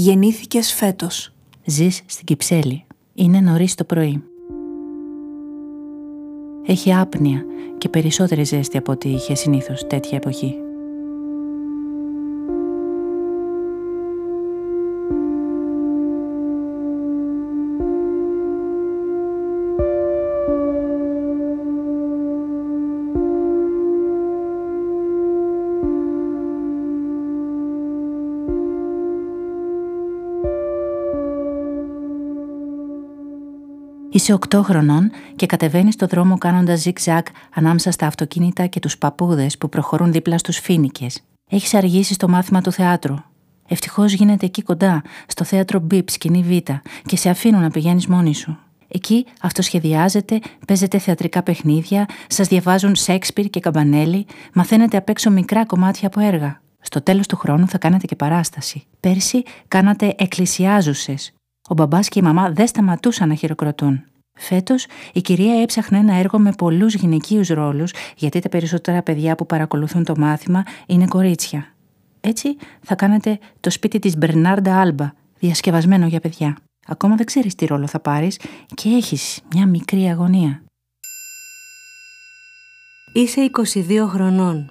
Γεννήθηκες φέτος. Ζεις στην Κυψέλη. Είναι νωρίς το πρωί. Έχει άπνοια και περισσότερη ζέστη από ό,τι είχε συνήθως τέτοια εποχή. Είσαι 8 χρονών και κατεβαίνεις στο δρόμο κάνοντας ζιγ-ζακ ανάμεσα στα αυτοκίνητα και τους παππούδες που προχωρούν δίπλα στους φίνικε. Έχεις αργήσει στο μάθημα του θεάτρου. Ευτυχώς γίνεται εκεί κοντά, στο θέατρο Μπίπ, σκηνή Β, και σε αφήνουν να πηγαίνεις μόνη σου. Εκεί αυτοσχεδιάζετε, παίζετε θεατρικά παιχνίδια, σας διαβάζουν Σέξπιρ και Καμπανέλη, μαθαίνετε απ' έξω μικρά κομμάτια από έργα. Στο τέλος του χρόνου θα κάνετε και παράσταση. Πέρσι κάνατε εκκλησιάζουσες, ο μπαμπάς και η μαμά δεν σταματούσαν να χειροκροτούν. Φέτος, η κυρία έψαχνε ένα έργο με πολλούς γυναικείους ρόλους, γιατί τα περισσότερα παιδιά που παρακολουθούν το μάθημα είναι κορίτσια. Έτσι, θα κάνετε το σπίτι της Μπερνάρντα Άλμπα, διασκευασμένο για παιδιά. Ακόμα δεν ξέρεις τι ρόλο θα πάρεις και έχεις μια μικρή αγωνία. Είσαι 22 χρονών.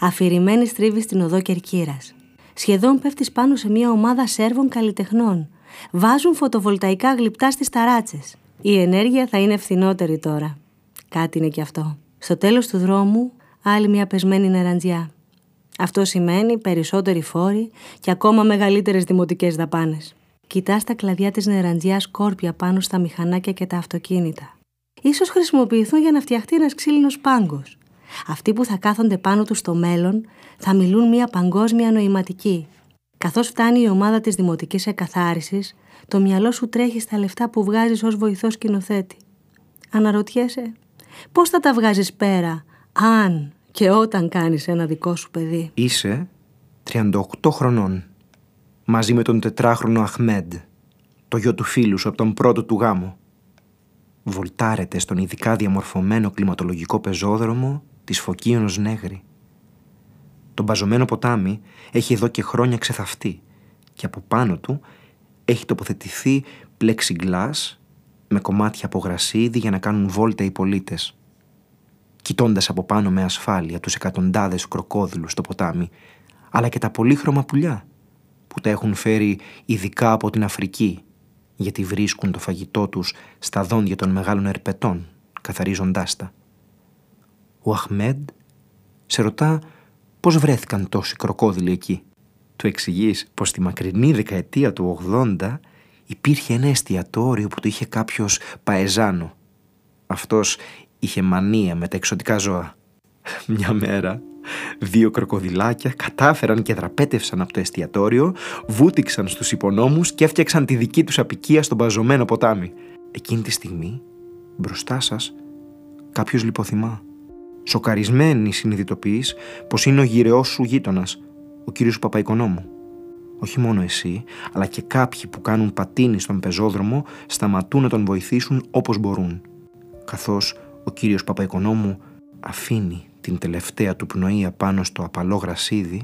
Αφηρημένη στρίβει στην οδό Κερκύρας. Σχεδόν πέφτεις πάνω σε μια ομάδα Σέρβων καλλιτεχνών Βάζουν φωτοβολταϊκά γλυπτά στις ταράτσες. Η ενέργεια θα είναι φθηνότερη τώρα. Κάτι είναι και αυτό. Στο τέλος του δρόμου, άλλη μια πεσμένη νεραντζιά. Αυτό σημαίνει περισσότεροι φόροι και ακόμα μεγαλύτερες δημοτικές δαπάνες. Κοιτάς τα κλαδιά της νεραντζιάς κόρπια πάνω στα μηχανάκια και τα αυτοκίνητα. Ίσως χρησιμοποιηθούν για να φτιαχτεί ένας ξύλινος πάγκος. Αυτοί που θα κάθονται πάνω τους στο μέλλον θα μιλούν μια παγκόσμια νοηματική Καθώς φτάνει η ομάδα της δημοτικής εκαθάρισης, το μυαλό σου τρέχει στα λεφτά που βγάζεις ως βοηθός σκηνοθέτη. Αναρωτιέσαι, πώς θα τα βγάζεις πέρα, αν και όταν κάνεις ένα δικό σου παιδί; Είσαι 38 χρονών. Μαζί με τον τετράχρονο Αχμέντ, το γιο του φίλου σου από τον πρώτο του γάμο. Βολτάρετε στον ειδικά διαμορφωμένο κλιματολογικό πεζόδρομο της Φωκίωνος Νέγρη. Το μπαζωμένο ποτάμι έχει εδώ και χρόνια ξεθαυτεί και από πάνω του έχει τοποθετηθεί πλεξιγκλάς με κομμάτια από γρασίδι για να κάνουν βόλτα οι πολίτες. Κοιτώντας από πάνω με ασφάλεια τους εκατοντάδες κροκόδιλους στο ποτάμι, αλλά και τα πολύχρωμα πουλιά που τα έχουν φέρει ειδικά από την Αφρική γιατί βρίσκουν το φαγητό τους στα δόντια των μεγάλων ερπετών, καθαρίζοντάς τα. Ο Αχμέντ σε ρωτά πώς βρέθηκαν τόσοι κροκόδιλοι εκεί; Του εξηγείς πως στη μακρινή δεκαετία του 80 υπήρχε ένα εστιατόριο που το είχε κάποιος παεζάνο. Αυτός είχε μανία με τα εξωτικά ζώα. Μια μέρα δύο κροκοδιλάκια κατάφεραν και δραπέτευσαν από το εστιατόριο, βούτυξαν στους υπονόμους και έφτιαξαν τη δική τους απικία στον παζωμένο ποτάμι. Εκείνη τη στιγμή, μπροστά σας, κάποιος λιποθυμά. Σοκαρισμένη συνειδητοποιείς πως είναι ο γυρεός σου γείτονας, ο κύριος Παπαϊκονόμου. Όχι μόνο εσύ, αλλά και κάποιοι που κάνουν πατίνι στον πεζόδρομο σταματούν να τον βοηθήσουν όπως μπορούν. Καθώς ο κύριος Παπαϊκονόμου αφήνει την τελευταία του πνοή πάνω στο απαλό γρασίδι,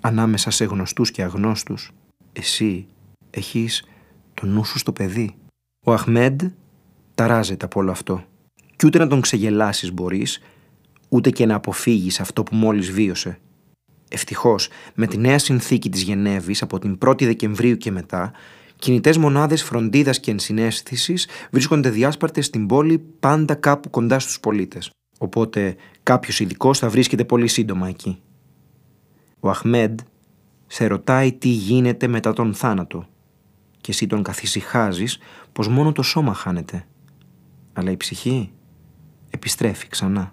ανάμεσα σε γνωστούς και αγνώστους, εσύ έχεις το νου σου στο παιδί. Ο Αχμέντ ταράζεται από όλο αυτό. Κι ούτε να τον ξεγελάσεις μπορείς, ούτε και να αποφύγεις αυτό που μόλις βίωσε. Ευτυχώς, με τη νέα συνθήκη της Γενέβης από την 1η Δεκεμβρίου και μετά, κινητές μονάδες φροντίδας και ενσυναίσθησης βρίσκονται διάσπαρτες στην πόλη πάντα κάπου κοντά στους πολίτες. Οπότε κάποιος ειδικός θα βρίσκεται πολύ σύντομα εκεί. Ο Αχμέντ σε ρωτάει τι γίνεται μετά τον θάνατο και εσύ τον καθησυχάζεις πως μόνο το σώμα χάνεται. Αλλά η ψυχή επιστρέφει ξανά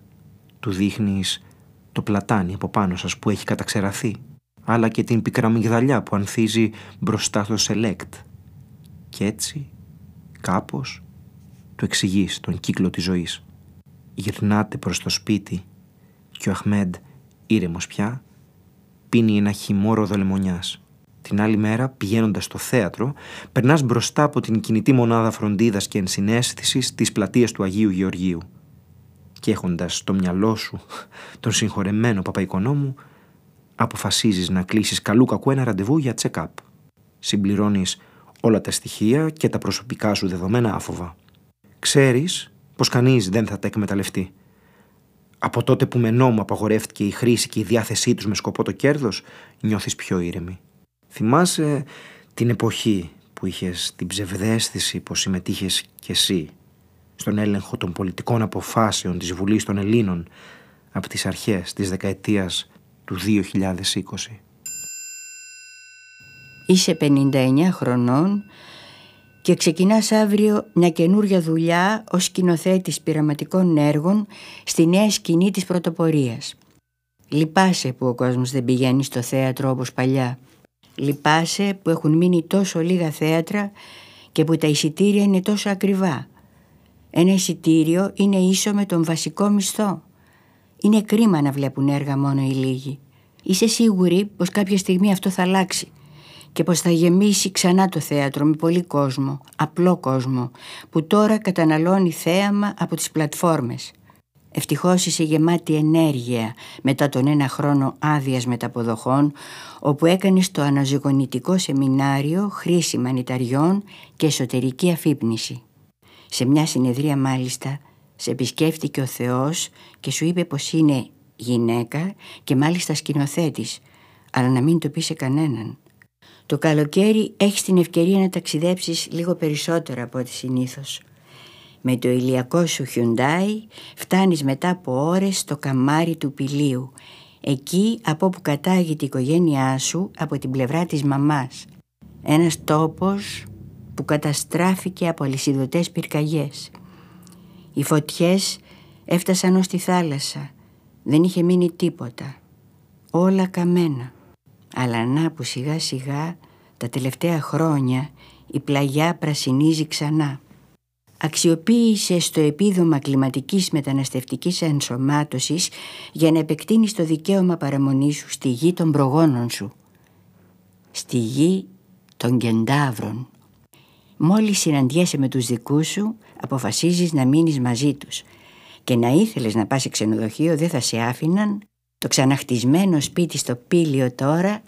του δείχνεις το πλατάνι από πάνω σας που έχει καταξεραθεί, αλλά και την πικραμυγδαλιά που ανθίζει μπροστά στο σελέκτ. Και έτσι, κάπως, του εξηγείς τον κύκλο της ζωής. Γυρνάτε προς το σπίτι και ο Αχμέντ, ήρεμος πια, πίνει ένα χυμόρο λεμονιάς. Την άλλη μέρα, πηγαίνοντας στο θέατρο, περνάς μπροστά από την κινητή μονάδα φροντίδας και ενσυναίσθησης της πλατείας του Αγίου Γεωργίου και έχοντας στο μυαλό σου τον συγχωρεμένο παπαϊκονόμου, αποφασίζεις να κλείσεις καλού κακού ένα ραντεβού για check-up. Συμπληρώνεις όλα τα στοιχεία και τα προσωπικά σου δεδομένα άφοβα. Ξέρεις πως κανείς δεν θα τα εκμεταλλευτεί. Από τότε που με νόμο απαγορεύτηκε η χρήση και η διάθεσή τους με σκοπό το κέρδος, νιώθεις πιο ήρεμη. Θυμάσαι την εποχή που είχες την ψευδέστηση πως συμμετείχες κι εσύ στον έλεγχο των πολιτικών αποφάσεων της Βουλής των Ελλήνων από τις αρχές της δεκαετίας του 2020. Είσαι 59 χρονών και ξεκινάς αύριο μια καινούρια δουλειά ως σκηνοθέτης πειραματικών έργων στη νέα σκηνή της πρωτοπορίας. Λυπάσαι που ο κόσμος δεν πηγαίνει στο θέατρο όπως παλιά. Λυπάσαι που έχουν μείνει τόσο λίγα θέατρα και που τα εισιτήρια είναι τόσο ακριβά. Ένα εισιτήριο είναι ίσο με τον βασικό μισθό. Είναι κρίμα να βλέπουν έργα μόνο οι λίγοι. Είσαι σίγουρη πως κάποια στιγμή αυτό θα αλλάξει και πως θα γεμίσει ξανά το θέατρο με πολύ κόσμο, απλό κόσμο, που τώρα καταναλώνει θέαμα από τις πλατφόρμες. Ευτυχώς είσαι γεμάτη ενέργεια μετά τον ένα χρόνο άδειας μεταποδοχών, όπου έκανες το αναζωογονητικό σεμινάριο χρήση μανιταριών και εσωτερική αφύπνιση. Σε μια συνεδρία μάλιστα σε επισκέφτηκε ο Θεός και σου είπε πως είναι γυναίκα και μάλιστα σκηνοθέτης, αλλά να μην το πει σε κανέναν. Το καλοκαίρι έχεις την ευκαιρία να ταξιδέψεις λίγο περισσότερο από ό,τι συνήθως. Με το ηλιακό σου Hyundai φτάνεις μετά από ώρες στο καμάρι του πηλίου, εκεί από που κατάγει η οικογένειά σου από την πλευρά της μαμάς. Ένας τόπος που καταστράφηκε από αλυσιδωτές πυρκαγιές. Οι φωτιές έφτασαν ως τη θάλασσα. Δεν είχε μείνει τίποτα. Όλα καμένα. Αλλά να που σιγά σιγά τα τελευταία χρόνια η πλαγιά πρασινίζει ξανά. Αξιοποίησε το επίδομα κλιματικής μεταναστευτικής ενσωμάτωσης για να επεκτείνεις το δικαίωμα παραμονής σου στη γη των προγόνων σου. Στη γη των κεντάβρων. Μόλις συναντιέσαι με τους δικούς σου, αποφασίζεις να μείνεις μαζί τους. Και να ήθελες να πας σε ξενοδοχείο δεν θα σε άφηναν. Το ξαναχτισμένο σπίτι στο πήλιο τώρα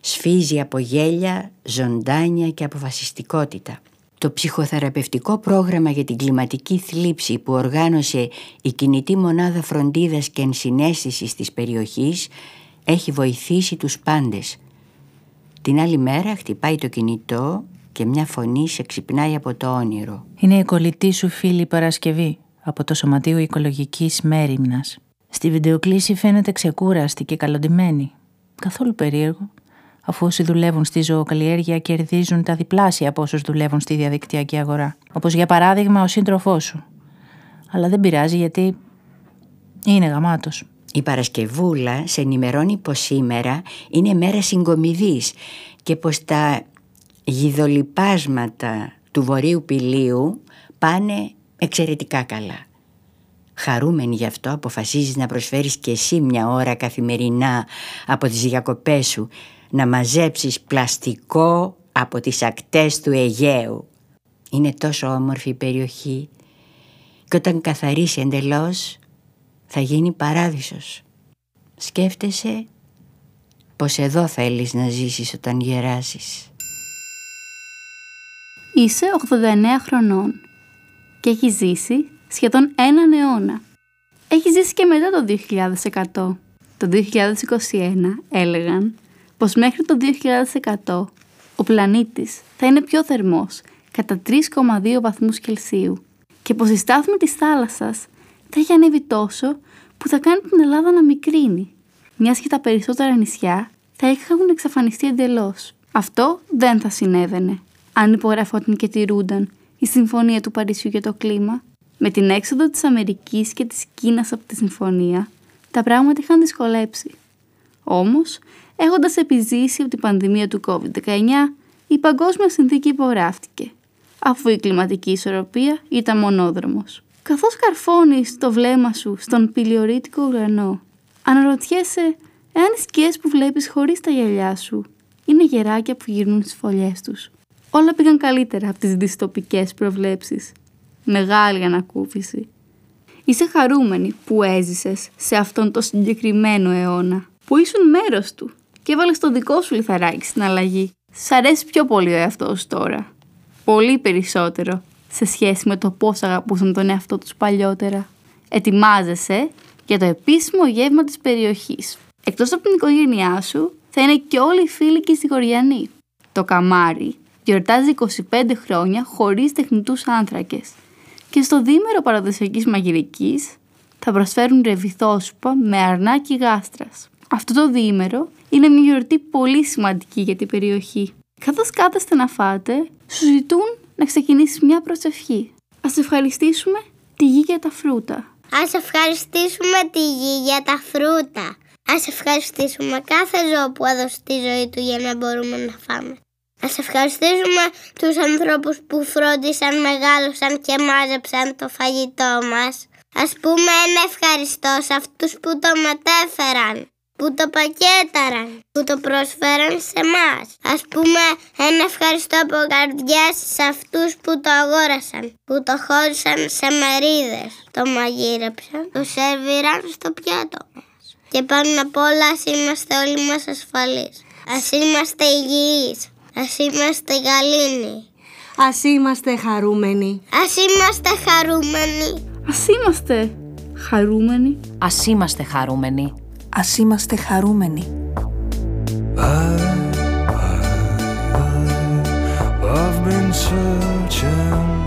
σφίζει από γέλια, ζωντάνια και αποφασιστικότητα. Το ψυχοθεραπευτικό πρόγραμμα για την κλιματική θλίψη που οργάνωσε η κινητή μονάδα φροντίδας και ενσυναίσθησης της περιοχής έχει βοηθήσει τους πάντες. Την άλλη μέρα χτυπάει το κινητό και μια φωνή σε ξυπνάει από το όνειρο. Είναι η κολλητή σου φίλη Παρασκευή από το Σωματείο Οικολογικής Μέριμνας. Στη βιντεοκλήση φαίνεται ξεκούραστη και καλοντημένη. Καθόλου περίεργο αφού όσοι δουλεύουν στη ζωοκαλλιέργεια κερδίζουν τα διπλάσια από όσους δουλεύουν στη διαδικτυακή αγορά. Όπως για παράδειγμα ο σύντροφός σου. Αλλά δεν πειράζει γιατί είναι γαμάτος. Η Παρασκευούλα σε ενημερώνει πως σήμερα είναι μέρα συγκομιδής και πως τα γιδολιπάσματα του βορείου πηλίου πάνε εξαιρετικά καλά. Χαρούμενη γι' αυτό αποφασίζεις να προσφέρεις και εσύ μια ώρα καθημερινά από τις διακοπές σου να μαζέψεις πλαστικό από τις ακτές του Αιγαίου. Είναι τόσο όμορφη η περιοχή και όταν καθαρίσει εντελώς θα γίνει παράδεισος. Σκέφτεσαι πως εδώ θέλεις να ζήσεις όταν γεράσεις. Είσαι 89 χρονών και έχεις ζήσει σχεδόν έναν αιώνα. Έχεις ζήσει και μετά το 2100. Το 2021 έλεγαν πως μέχρι το 2100 ο πλανήτης θα είναι πιο θερμός κατά 3,2 βαθμούς Κελσίου και πως η στάθμη της θάλασσας θα έχει ανέβει τόσο που θα κάνει την Ελλάδα να μικρύνει, μιας και τα περισσότερα νησιά θα είχαν εξαφανιστεί εντελώς. Αυτό δεν θα συνέβαινε αν υπογραφόταν και τηρούνταν η Συμφωνία του Παρισιού για το κλίμα. Με την έξοδο της Αμερικής και της Κίνας από τη Συμφωνία, τα πράγματα είχαν δυσκολέψει. Όμως, έχοντας επιζήσει από την πανδημία του COVID-19, η παγκόσμια συνθήκη υπογράφτηκε, αφού η κλιματική ισορροπία ήταν μονόδρομος. Καθώς καρφώνεις το βλέμμα σου στον πηλιορίτικο ουρανό, αναρωτιέσαι εάν οι σκιές που βλέπεις χωρίς τα γυαλιά σου είναι γεράκια που γυρνούν στις φωλιές τους. Όλα πήγαν καλύτερα από τις δυστοπικές προβλέψεις. Μεγάλη ανακούφιση. Είσαι χαρούμενη που έζησες σε αυτόν το συγκεκριμένο αιώνα, που ήσουν μέρος του και έβαλες το δικό σου λιθαράκι στην αλλαγή. Σ' αρέσει πιο πολύ ο εαυτός τώρα. Πολύ περισσότερο σε σχέση με το πώς αγαπούσαν τον εαυτό τους παλιότερα. Ετοιμάζεσαι για το επίσημο γεύμα της περιοχής. Εκτός από την οικογένειά σου, θα είναι και όλοι οι φίλοι και οι σιγοριανοί. Το καμάρι γιορτάζει 25 χρόνια χωρίς τεχνητούς άνθρακες και στο δίμερο παραδοσιακής μαγειρικής θα προσφέρουν ρεβιθόσουπα με αρνάκι γάστρας. Αυτό το διήμερο είναι μια γιορτή πολύ σημαντική για την περιοχή. Καθώς κάθεστε να φάτε, σου ζητούν να ξεκινήσεις μια προσευχή. Ας ευχαριστήσουμε τη γη για τα φρούτα. Ας ευχαριστήσουμε τη γη για τα φρούτα. Ας ευχαριστήσουμε κάθε ζώο που έδωσε τη ζωή του για να μπορούμε να φάμε. Ας ευχαριστήσουμε τους ανθρώπους που φρόντισαν, μεγάλωσαν και μάζεψαν το φαγητό μας. Ας πούμε ένα ευχαριστώ σε αυτούς που το μετέφεραν που το πακέταραν, που το πρόσφεραν σε μας. Ας πούμε ένα ευχαριστώ από καρδιάς σε αυτούς που το αγόρασαν, που το χώρισαν σε μερίδες, το μαγείρεψαν, το σερβίραν στο πιάτο μας. Και πάνω απ' όλα ας είμαστε όλοι μας ασφαλείς. Ας είμαστε υγιείς, ας είμαστε γαλήνοι. Ας είμαστε χαρούμενοι. Ας είμαστε χαρούμενοι. Ας είμαστε χαρούμενοι. Ας είμαστε χαρούμενοι. Ας είμαστε χαρούμενοι. I've been searching